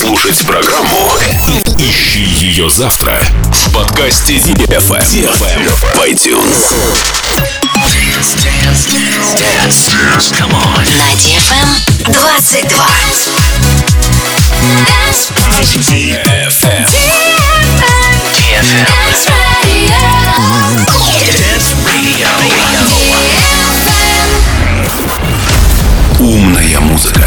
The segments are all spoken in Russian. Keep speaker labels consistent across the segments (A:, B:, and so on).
A: Слушать программу ищи ее завтра в подкасте DFM в iTunes.
B: На DFM 22. Dance
A: DFM.
C: DFM.
B: Dance Radio.
C: Dance Radio.
A: Умная музыка.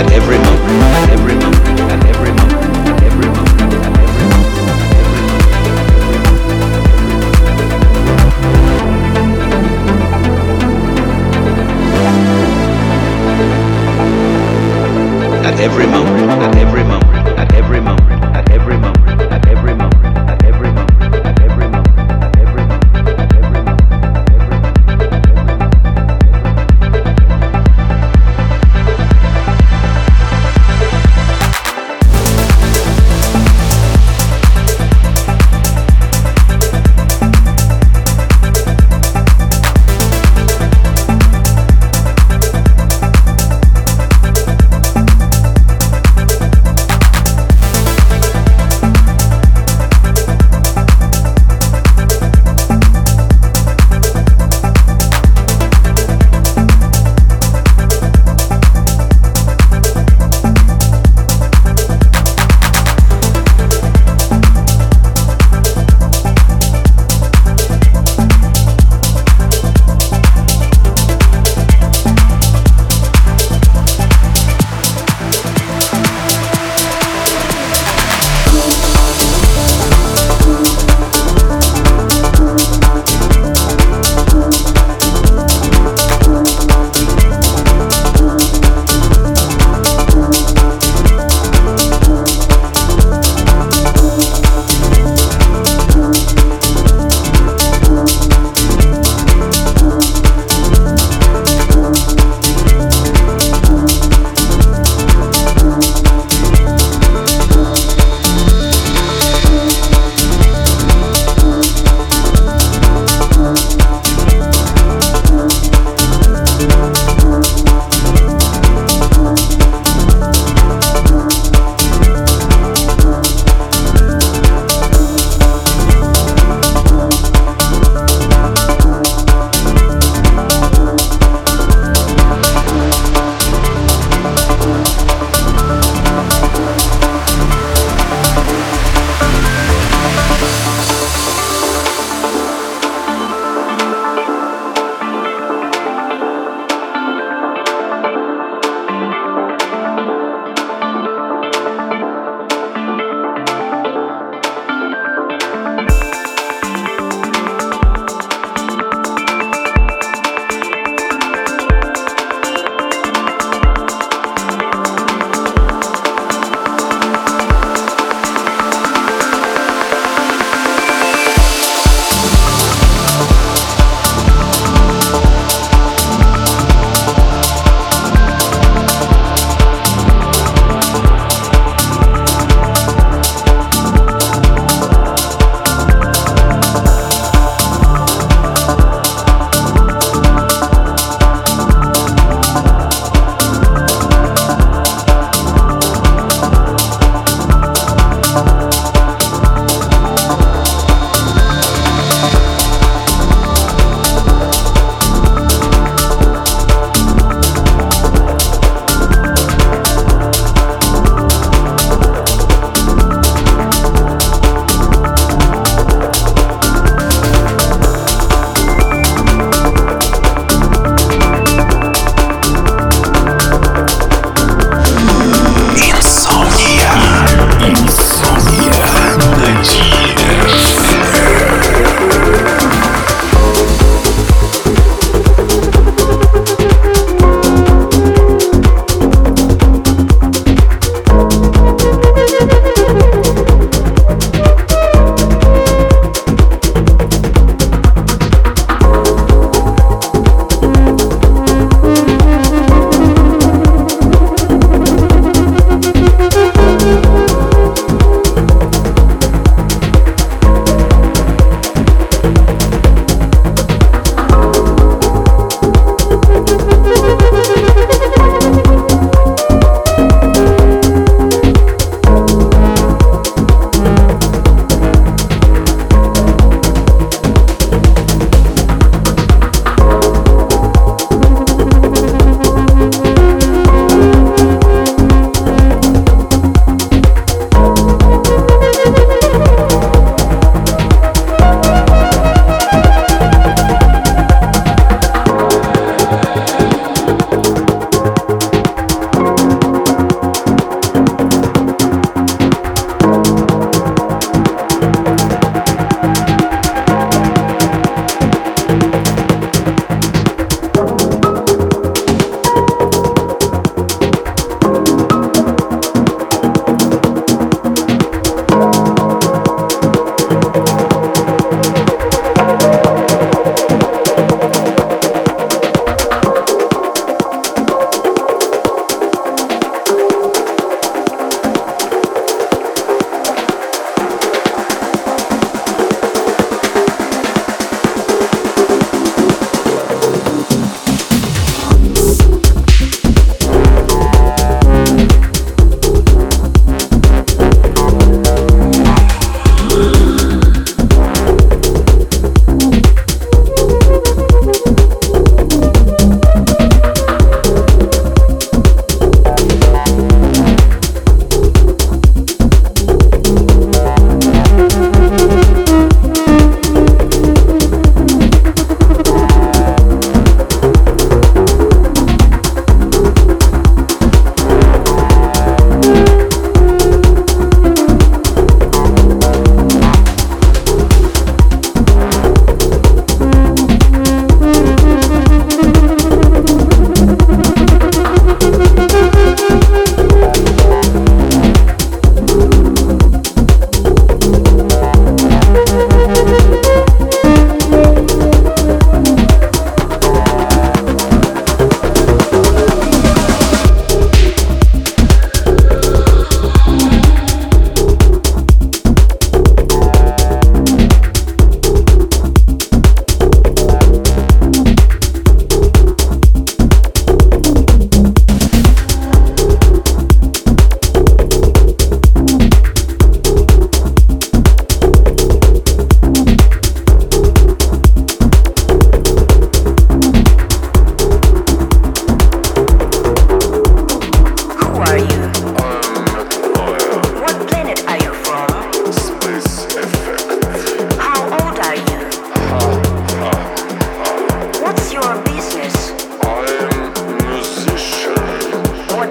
D: At every moment. At every moment. At every moment. At every moment.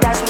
A: that's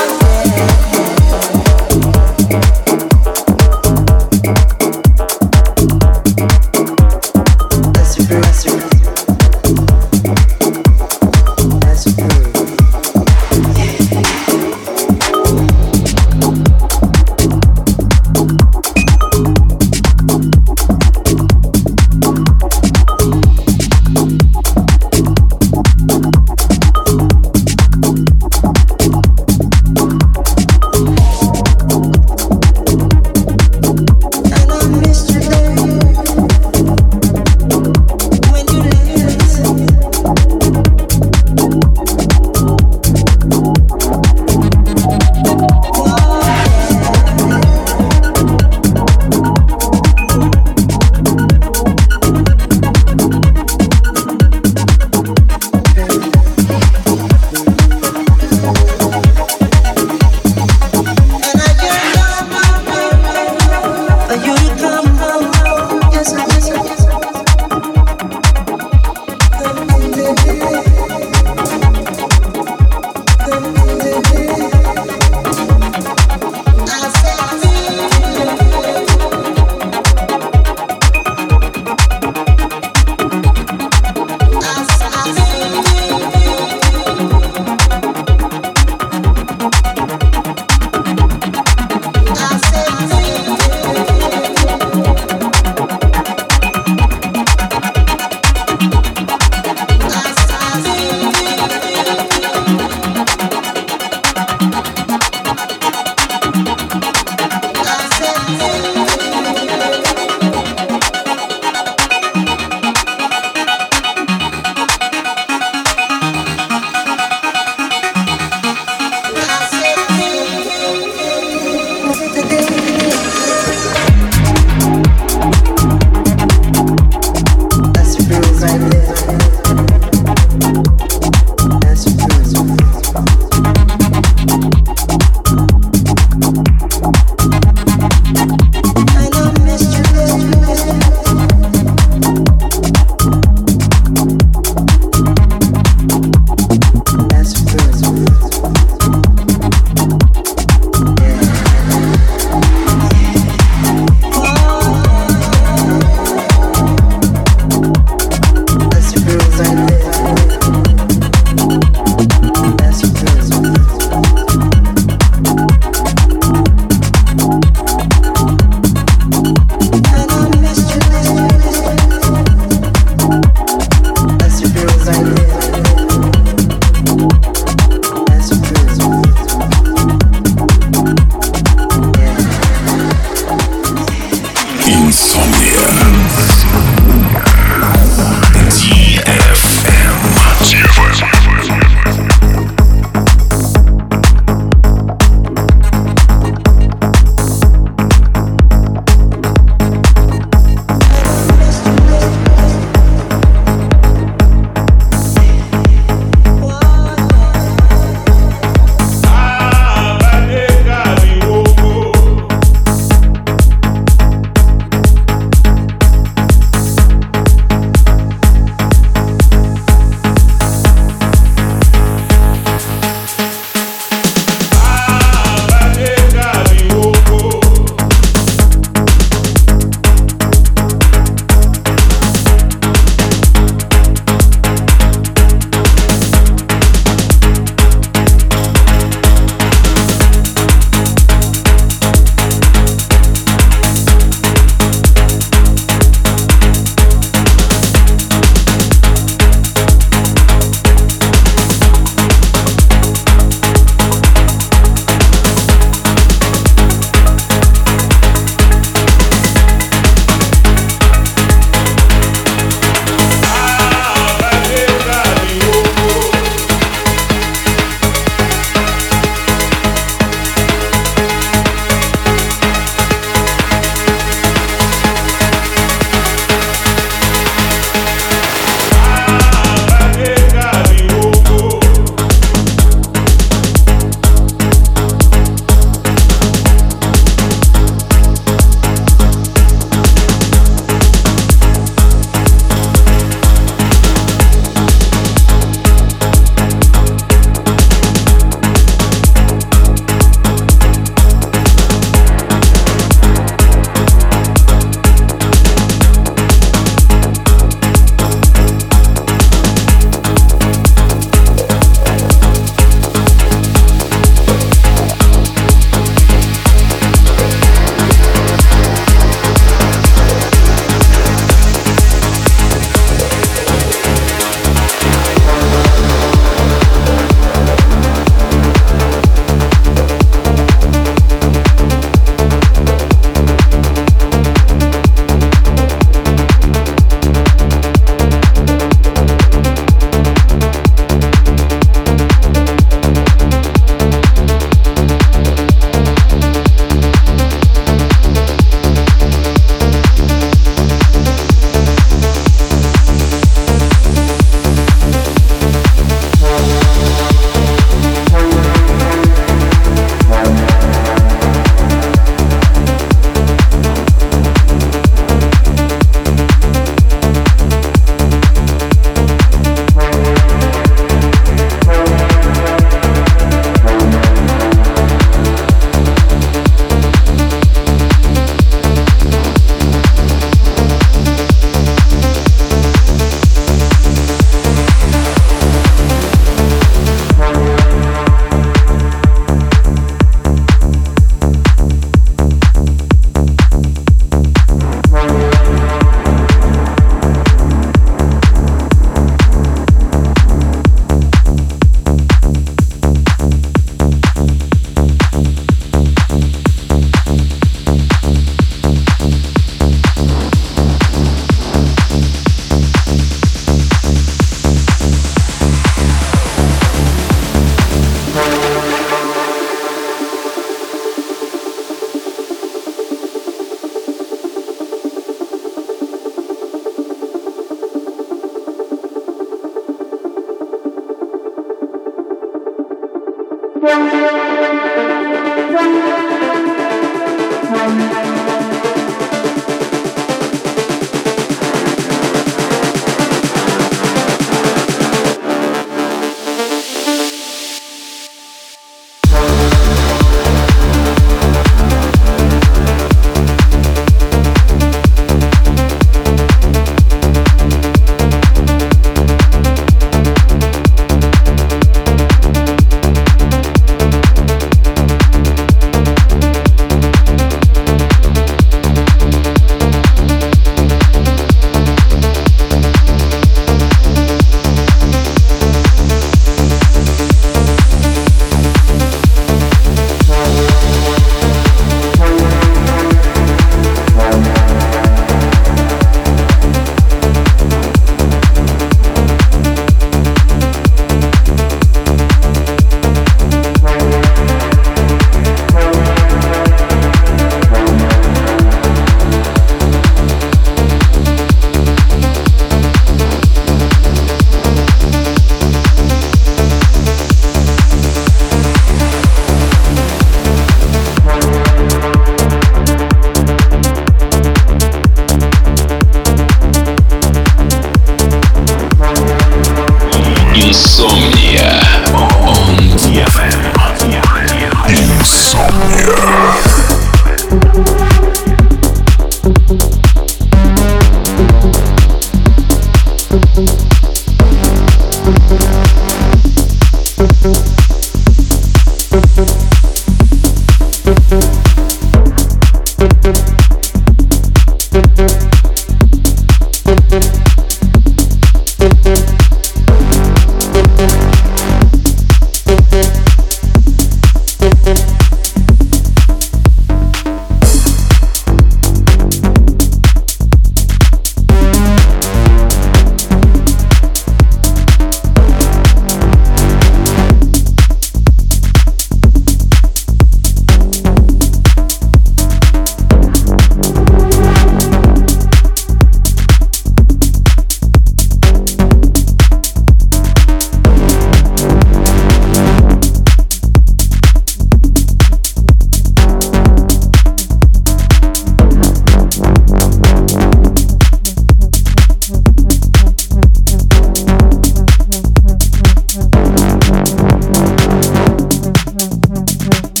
E: Thank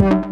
E: you.